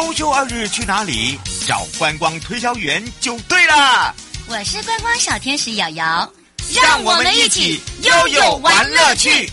周休二日去哪里？找观光推销员就对了。我是观光小天使瑶瑶，让我们一起悠悠玩乐趣。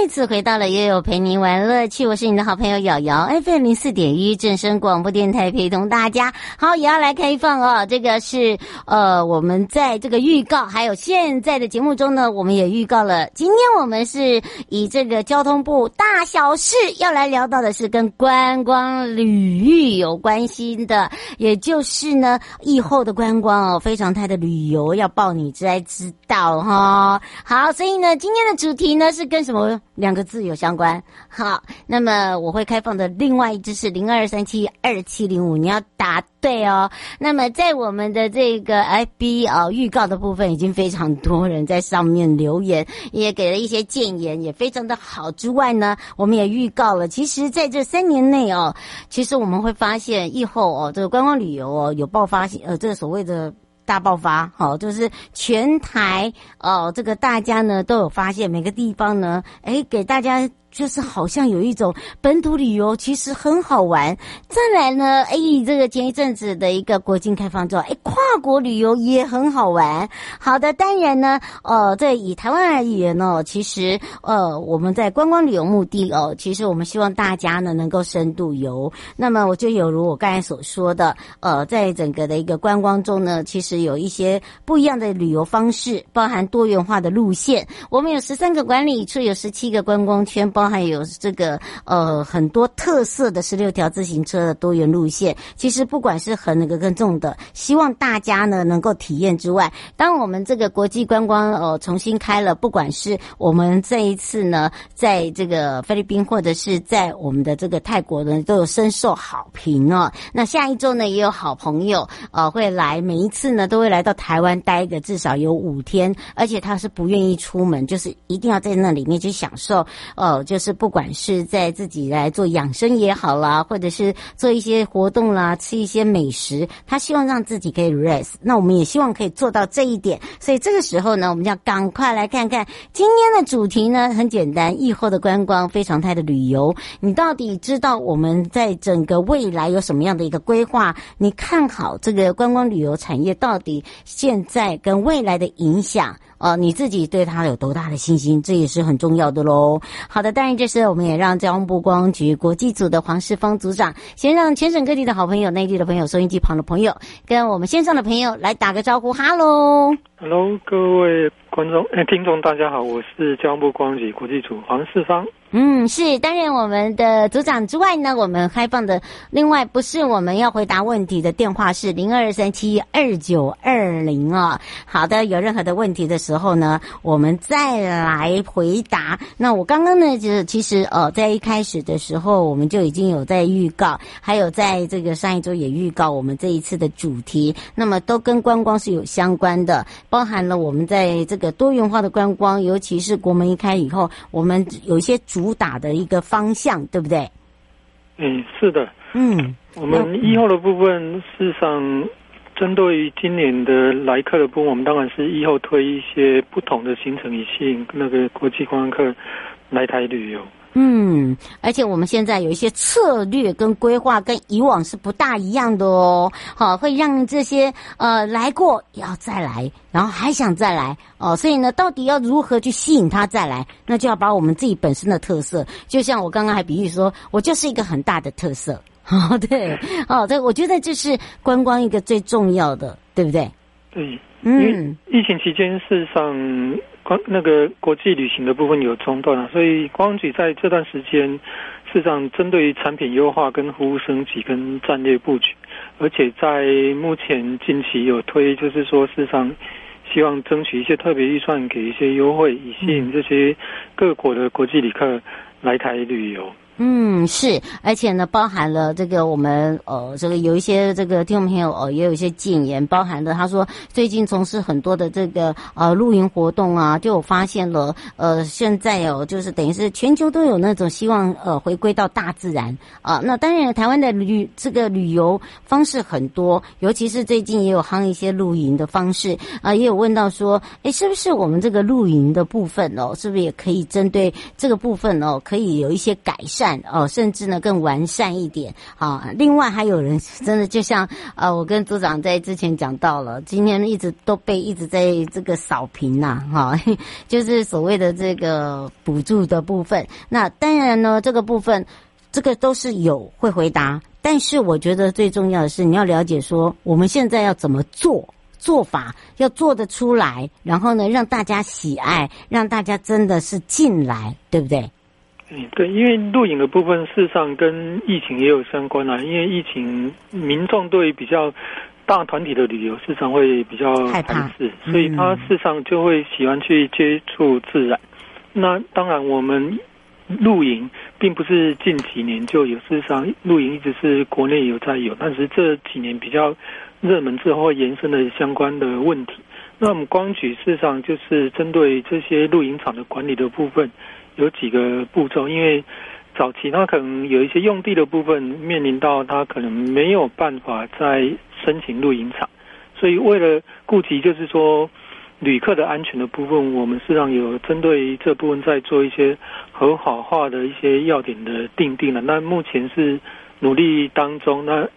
再次回到了悠悠陪您玩乐趣，我是你的好朋友瑶瑶，FM 零四点一正声广播电台陪同大家。好，也要来开放哦。这个是呃，我们在这个预告，还有现在的节目中呢，我们也预告了。今天我们是以这个交通部大小事要来聊到的是跟观光旅游有关系的，也就是呢，以后的观光哦，非常态的旅游要报你知来知道哈、好，所以呢，今天的主题呢是跟什么？两个字有相关，好，那么我会开放的另外一支是零二三七二七零五，你要答对哦。那么在我们的这个 FB 啊、预告的部分，已经非常多人在上面留言，也给了一些建言，也非常的好。之外呢，我们也预告了，其实在这三年内哦，其实我们会发现疫后哦，这个观光旅游哦有爆发性，呃，这个所谓的。大爆发，好，就是全台哦，这个大家呢都有发现，每个地方呢，哎，给大家。就是好像有一种本土旅游，其实很好玩。再来呢，哎，这个前一阵子的一个国境开放之后，哎，跨国旅游也很好玩。好的，当然呢，呃，在以台湾而言呢，其实呃，我们在观光旅游目的哦，其实我们希望大家呢能够深度游。那么我就有如我刚才所说的，呃，在整个的一个观光中呢，其实有一些不一样的旅游方式，包含多元化的路线。我们有十三个管理处，有十七个观光圈。包含有这个呃很多特色的十六条自行车的多元路线，其实不管是横的跟重的，希望大家呢能够体验之外，当我们这个国际观光呃重新开了，不管是我们这一次呢，在这个菲律宾或者是在我们的这个泰国呢，都有深受好评哦。那下一周呢，也有好朋友呃会来，每一次呢都会来到台湾待个至少有五天，而且他是不愿意出门，就是一定要在那里面去享受呃。就是不管是在自己来做养生也好啦，或者是做一些活动啦，吃一些美食，他希望让自己可以 rest。那我们也希望可以做到这一点。所以这个时候呢，我们要赶快来看看今天的主题呢，很简单，疫后的观光非常态的旅游，你到底知道我们在整个未来有什么样的一个规划？你看好这个观光旅游产业到底现在跟未来的影响？哦，你自己对他有多大的信心，这也是很重要的喽。好的，当然这次我们也让交通部光局国际组的黄世芳组长，先让全省各地的好朋友、内地的朋友、收音机旁的朋友，跟我们线上的朋友来打个招呼，哈喽，哈喽，各位观众、哎，听众大家好，我是交通部光局国际组黄世芳。嗯，是担任，我们的组长之外呢，我们开放的另外不是我们要回答问题的电话是零二三七二九二零啊。好的，有任何的问题的时候呢，我们再来回答。那我刚刚呢，就是其实呃，在一开始的时候，我们就已经有在预告，还有在这个上一周也预告我们这一次的主题，那么都跟观光是有相关的，包含了我们在这多元化的观光，尤其是国门一开以后，我们有一些主。打的一个方向，对不对？嗯，是的。嗯，我们一号的部分，事实上，针对于今年的来客的部分，我们当然是一号推一些不同的行程，以吸引那个国际观光客来台旅游。嗯，而且我们现在有一些策略跟规划，跟以往是不大一样的哦。好，会让这些呃来过要再来，然后还想再来哦。所以呢，到底要如何去吸引他再来？那就要把我们自己本身的特色，就像我刚刚还比喻说，我就是一个很大的特色。哦，对，哦，对，我觉得这是观光一个最重要的，对不对？对，嗯，疫情期间事实上。那个国际旅行的部分有中断了，所以光局在这段时间，市场针对于产品优化跟服务升级跟战略布局，而且在目前近期有推，就是说市场希望争取一些特别预算，给一些优惠，以吸引这些各国的国际旅客来台旅游。嗯，是，而且呢，包含了这个我们呃，这个有一些这个听众朋友呃，也有一些建言，包含了他说最近从事很多的这个呃露营活动啊，就发现了呃，现在哦就是等于是全球都有那种希望呃回归到大自然啊、那当然，台湾的旅这个旅游方式很多，尤其是最近也有夯一些露营的方式啊、也有问到说，诶，是不是我们这个露营的部分哦，是不是也可以针对这个部分哦，可以有一些改善？哦，甚至呢更完善一点啊！另外还有人真的就像呃，我跟组长在之前讲到了，今天一直都被一直在这个扫屏呐，哈，就是所谓的这个补助的部分。那当然呢，这个部分这个都是有会回答，但是我觉得最重要的是你要了解说我们现在要怎么做，做法要做得出来，然后呢让大家喜爱，让大家真的是进来，对不对？嗯，对，因为露营的部分事实上跟疫情也有相关啊。因为疫情，民众对比较大团体的旅游，事实上会比较排斥，所以他事实上就会喜欢去接触自然。嗯、那当然，我们露营并不是近几年就有，事实上露营一直是国内有在有，但是这几年比较热门之后延伸的相关的问题。那我们光举事实上就是针对这些露营场的管理的部分。有几个步骤，因为早期他可能有一些用地的部分面临到他可能没有办法再申请露营场，所以为了顾及就是说旅客的安全的部分，我们实际上有针对这部分在做一些合法化的一些要点的定定了。那目前是努力当中，那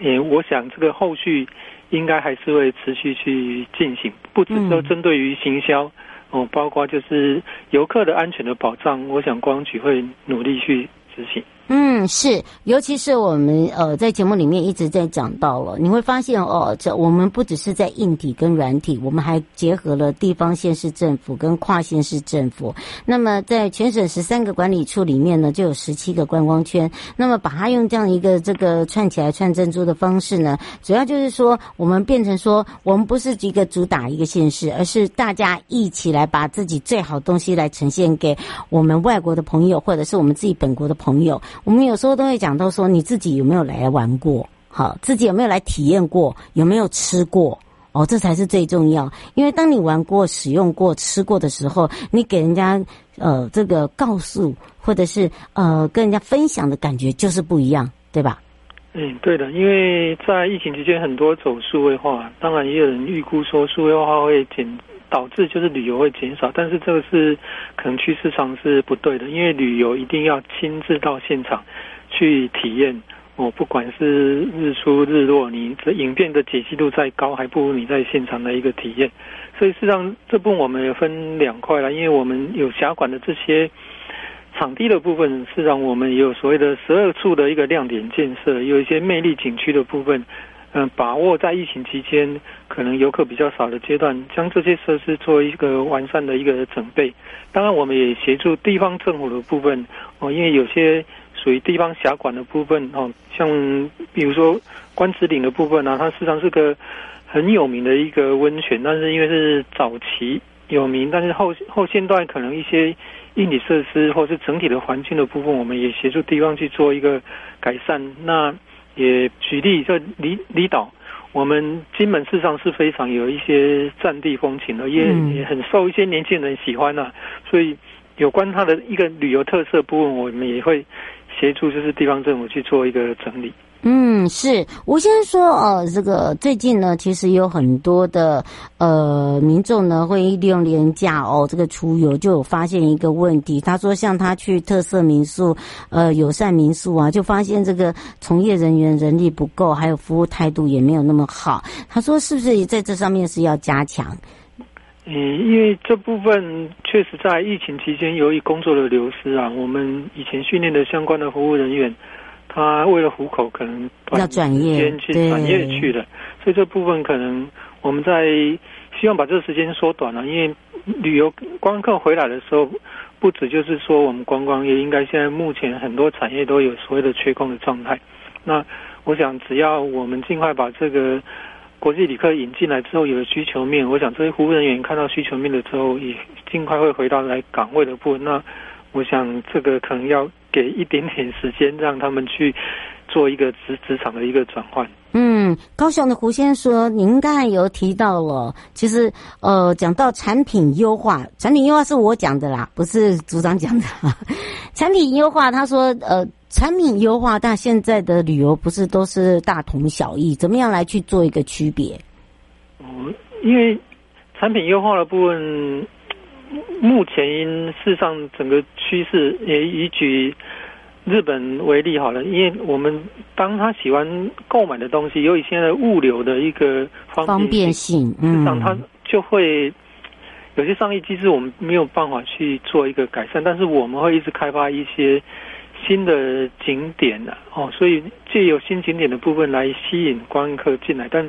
也我想这个后续应该还是会持续去进行，不只是说针对于行销。哦，包括就是游客的安全的保障，我想观光局会努力去执行。嗯，是，尤其是我们呃在节目里面一直在讲到了，你会发现哦，这我们不只是在硬体跟软体，我们还结合了地方县市政府跟跨县市政府。那么在全省十三个管理处里面呢，就有十七个观光圈。那么把它用这样一个这个串起来串珍珠的方式呢，主要就是说我们变成说，我们不是一个主打一个县市，而是大家一起来把自己最好东西来呈现给我们外国的朋友，或者是我们自己本国的朋友。我们有时候都会讲到说，你自己有没有来玩过？好，自己有没有来体验过？有没有吃过？哦，这才是最重要。因为当你玩过、使用过、吃过的时候，你给人家呃这个告诉，或者是呃跟人家分享的感觉就是不一样，对吧？嗯，对的。因为在疫情期间，很多走数位化，当然也有人预估说数位化会减。导致就是旅游会减少，但是这个是可能趋势上是不对的，因为旅游一定要亲自到现场去体验。哦，不管是日出日落，你这影片的解析度再高，还不如你在现场的一个体验。所以事实上，这部分我们也分两块了，因为我们有辖管的这些场地的部分，事实上我们有所谓的十二处的一个亮点建设，有一些魅力景区的部分。嗯，把握在疫情期间可能游客比较少的阶段，将这些设施做一个完善的一个准备。当然，我们也协助地方政府的部分哦，因为有些属于地方辖管的部分哦，像比如说关子岭的部分呢、啊，它实际上是个很有名的一个温泉，但是因为是早期有名，但是后后现段可能一些硬体设施或是整体的环境的部分，我们也协助地方去做一个改善。那也举例，就离离岛，我们金门事实上是非常有一些战地风情的，也也很受一些年轻人喜欢呐、啊。所以有关它的一个旅游特色部分，我们也会协助就是地方政府去做一个整理。嗯，是我先生说呃，这个最近呢，其实有很多的呃民众呢会利用廉价哦，这个出游就有发现一个问题。他说，像他去特色民宿、呃友善民宿啊，就发现这个从业人员人力不够，还有服务态度也没有那么好。他说，是不是在这上面是要加强？嗯，因为这部分确实在疫情期间由于工作的流失啊，我们以前训练的相关的服务人员。他为了糊口，可能要转业去转业去的，所以这部分可能我们在希望把这个时间缩短了。因为旅游观光客回来的时候，不止就是说我们观光业应该现在目前很多产业都有所谓的缺工的状态。那我想只要我们尽快把这个国际旅客引进来之后，有了需求面，我想这些服务人员看到需求面了之后，也尽快会回到来岗位的部分。那我想这个可能要给一点点时间让他们去做一个职职场的一个转换。嗯，高雄的胡先生说，您刚才有提到了，其实呃，讲到产品优化，产品优化是我讲的啦，不是组长讲的。产品优化，他说呃，产品优化，但现在的旅游不是都是大同小异，怎么样来去做一个区别？哦，因为产品优化的部分，目前因事实上整个趋势也以举。日本为例好了，因为我们当他喜欢购买的东西，由于现在物流的一个方便性，方便性，嗯，事实上他就会有些商业机制我们没有办法去做一个改善，但是我们会一直开发一些新的景点的哦，所以借由新景点的部分来吸引观客进来，但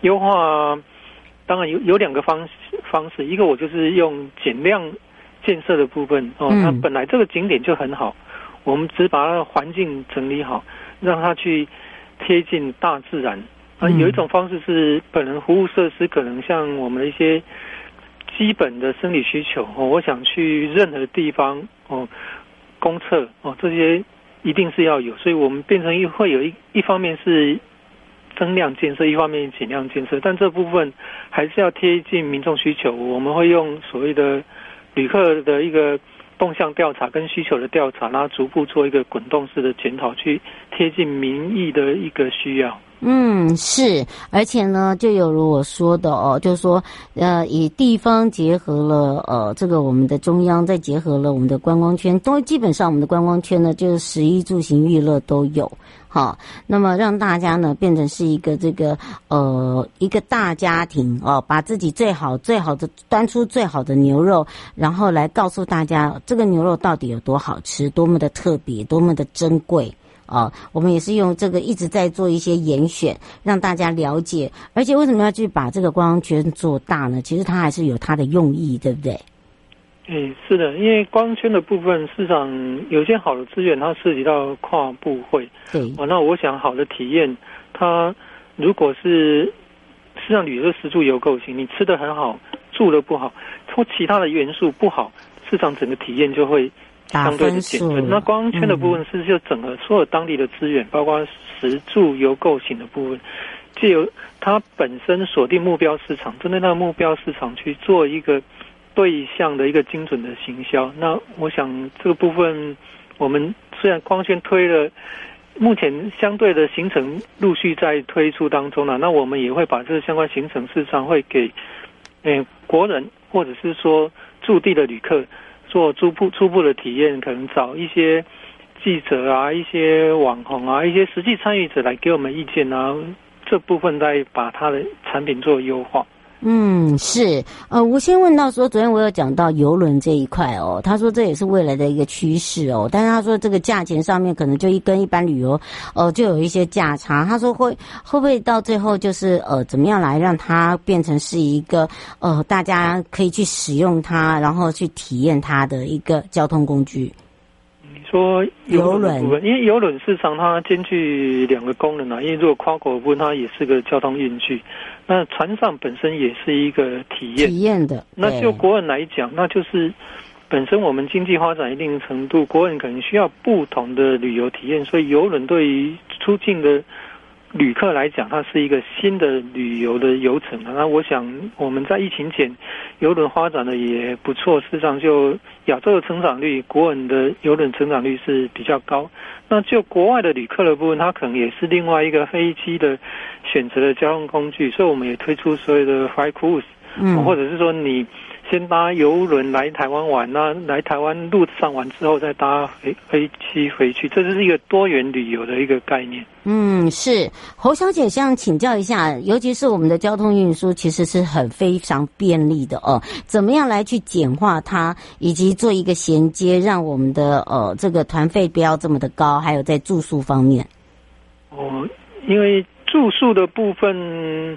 优化当然有有两个方方式，一个我就是用减量建设的部分哦，它本来这个景点就很好。我们只把它的环境整理好，让它去贴近大自然。啊，有一种方式是本人服务设施，可能像我们的一些基本的生理需求哦，我想去任何地方哦，公厕哦，这些一定是要有。所以我们变成一会有一一方面是增量建设，一方面减量建设，但这部分还是要贴近民众需求。我们会用所谓的旅客的一个。动向调查跟需求的调查，然后逐步做一个滚动式的检讨，去贴近民意的一个需要。嗯，是，而且呢，就有如我说的哦，就是说，呃，以地方结合了呃，这个我们的中央，再结合了我们的观光圈，都基本上我们的观光圈呢，就是食衣住行娱乐都有。好，那么让大家呢变成是一个这个呃一个大家庭哦，把自己最好最好的端出最好的牛肉，然后来告诉大家这个牛肉到底有多好吃，多么的特别，多么的珍贵啊！我们也是用这个一直在做一些严选，让大家了解。而且为什么要去把这个观光圈做大呢？其实它还是有它的用意，对不对？哎，是的，因为光圈的部分，市场有些好的资源，它涉及到跨部会。对，哦，那我想好的体验，它如果是市场旅游食住游购行，你吃的很好，住的不好，或其他的元素不好，市场整个体验就会相对的减分。那光圈的部分是就整合所有当地的资源，嗯、包括食住游购型的部分，借由它本身锁定目标市场，针对那个目标市场去做一个。对象的一个精准的行销，那我想这个部分，我们虽然光圈推了，目前相对的行程陆续在推出当中了，那我们也会把这个相关行程事实上会给，嗯、呃，国人或者是说驻地的旅客做初步初步的体验，可能找一些记者啊、一些网红啊、一些实际参与者来给我们意见啊，这部分再把它的产品做优化。嗯，是，呃，我先问到说，昨天我有讲到游轮这一块哦，他说这也是未来的一个趋势哦，但是他说这个价钱上面可能就一跟一般旅游，哦、呃，就有一些价差。他说会会不会到最后就是呃，怎么样来让它变成是一个呃，大家可以去使用它，然后去体验它的一个交通工具。说游轮部分，因为游轮市场它兼具两个功能啊，因为如果跨国部分它也是个交通运具，那船上本身也是一个体验体验的。那就国人来讲，那就是本身我们经济发展一定程度，国人可能需要不同的旅游体验，所以游轮对于出境的。旅客来讲，它是一个新的旅游的游程。那我想，我们在疫情前，游轮发展的也不错。事实上，就亚洲的成长率，国人的游轮成长率是比较高。那就国外的旅客的部分，它可能也是另外一个飞机的选择的交通工具。所以，我们也推出所有的 Five Cruise 嗯，或者是说你。先搭邮轮来台湾玩，那来台湾路上玩之后再搭飞飞机回去，这是一个多元旅游的一个概念。嗯，是侯小姐，想请教一下，尤其是我们的交通运输其实是很非常便利的哦，怎么样来去简化它，以及做一个衔接，让我们的呃这个团费不要这么的高，还有在住宿方面。哦，因为住宿的部分。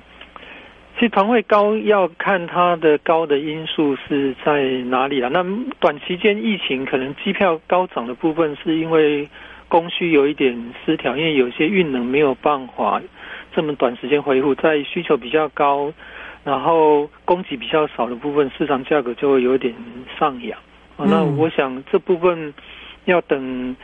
其实团费高要看它的高的因素是在哪里了。那短期间疫情可能机票高涨的部分，是因为供需有一点失调，因为有些运能没有办法这么短时间恢复，在需求比较高，然后供给比较少的部分，市场价格就会有点上扬。那我想这部分。要等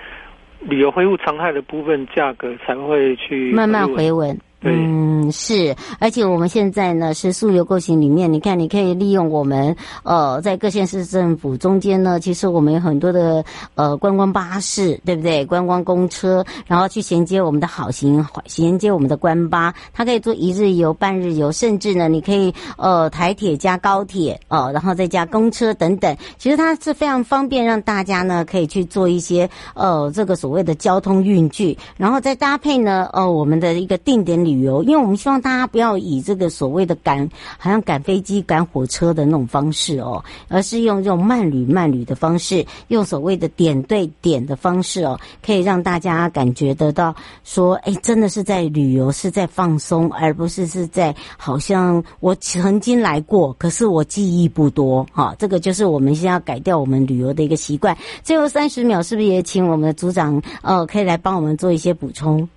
旅游恢复常态的部分，价格才会去慢慢回稳。嗯，是，而且我们现在呢是速游购行里面，你看，你可以利用我们呃在各县市政府中间呢，其实我们有很多的呃观光巴士，对不对？观光公车，然后去衔接我们的好行，衔接我们的观巴，它可以做一日游、半日游，甚至呢，你可以呃台铁加高铁哦、呃，然后再加公车等等，其实它是非常方便，让大家呢可以去做一些呃这个所谓的交通运具，然后再搭配呢呃我们的一个定点旅。旅游，因为我们希望大家不要以这个所谓的赶，好像赶飞机、赶火车的那种方式哦，而是用这种慢旅、慢旅的方式，用所谓的点对点的方式哦，可以让大家感觉得到说，哎，真的是在旅游，是在放松，而不是是在好像我曾经来过，可是我记忆不多。哈、这个就是我们现在要改掉我们旅游的一个习惯。最后三十秒，是不是也请我们的组长呃，可以来帮我们做一些补充？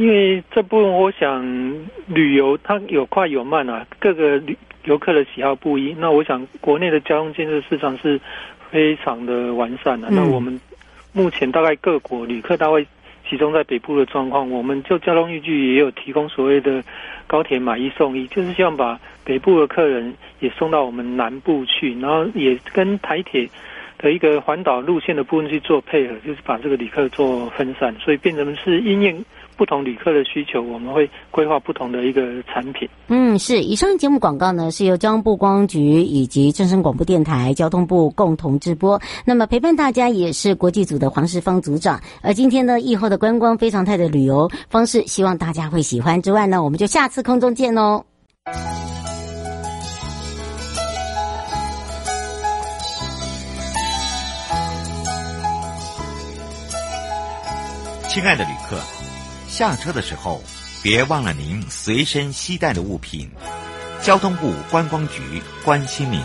因为这部分，我想旅游它有快有慢啊，各个旅游客的喜好不一。那我想国内的交通建设市场是非常的完善的。嗯、那我们目前大概各国旅客大概集中在北部的状况，我们就交通运具也有提供所谓的高铁买一送一，就是希望把北部的客人也送到我们南部去，然后也跟台铁的一个环岛路线的部分去做配合，就是把这个旅客做分散，所以变成是因应。不同旅客的需求，我们会规划不同的一个产品。嗯，是。以上节目广告呢，是由交通部观光局以及正声广播电台交通部共同直播。那么陪伴大家也是国际组的黄世芳组长。而今天呢，疫后的观光非常态的旅游方式，希望大家会喜欢。之外呢，我们就下次空中见哦。亲爱的旅客。下车的时候，别忘了您随身携带的物品。交通部观光局关心您。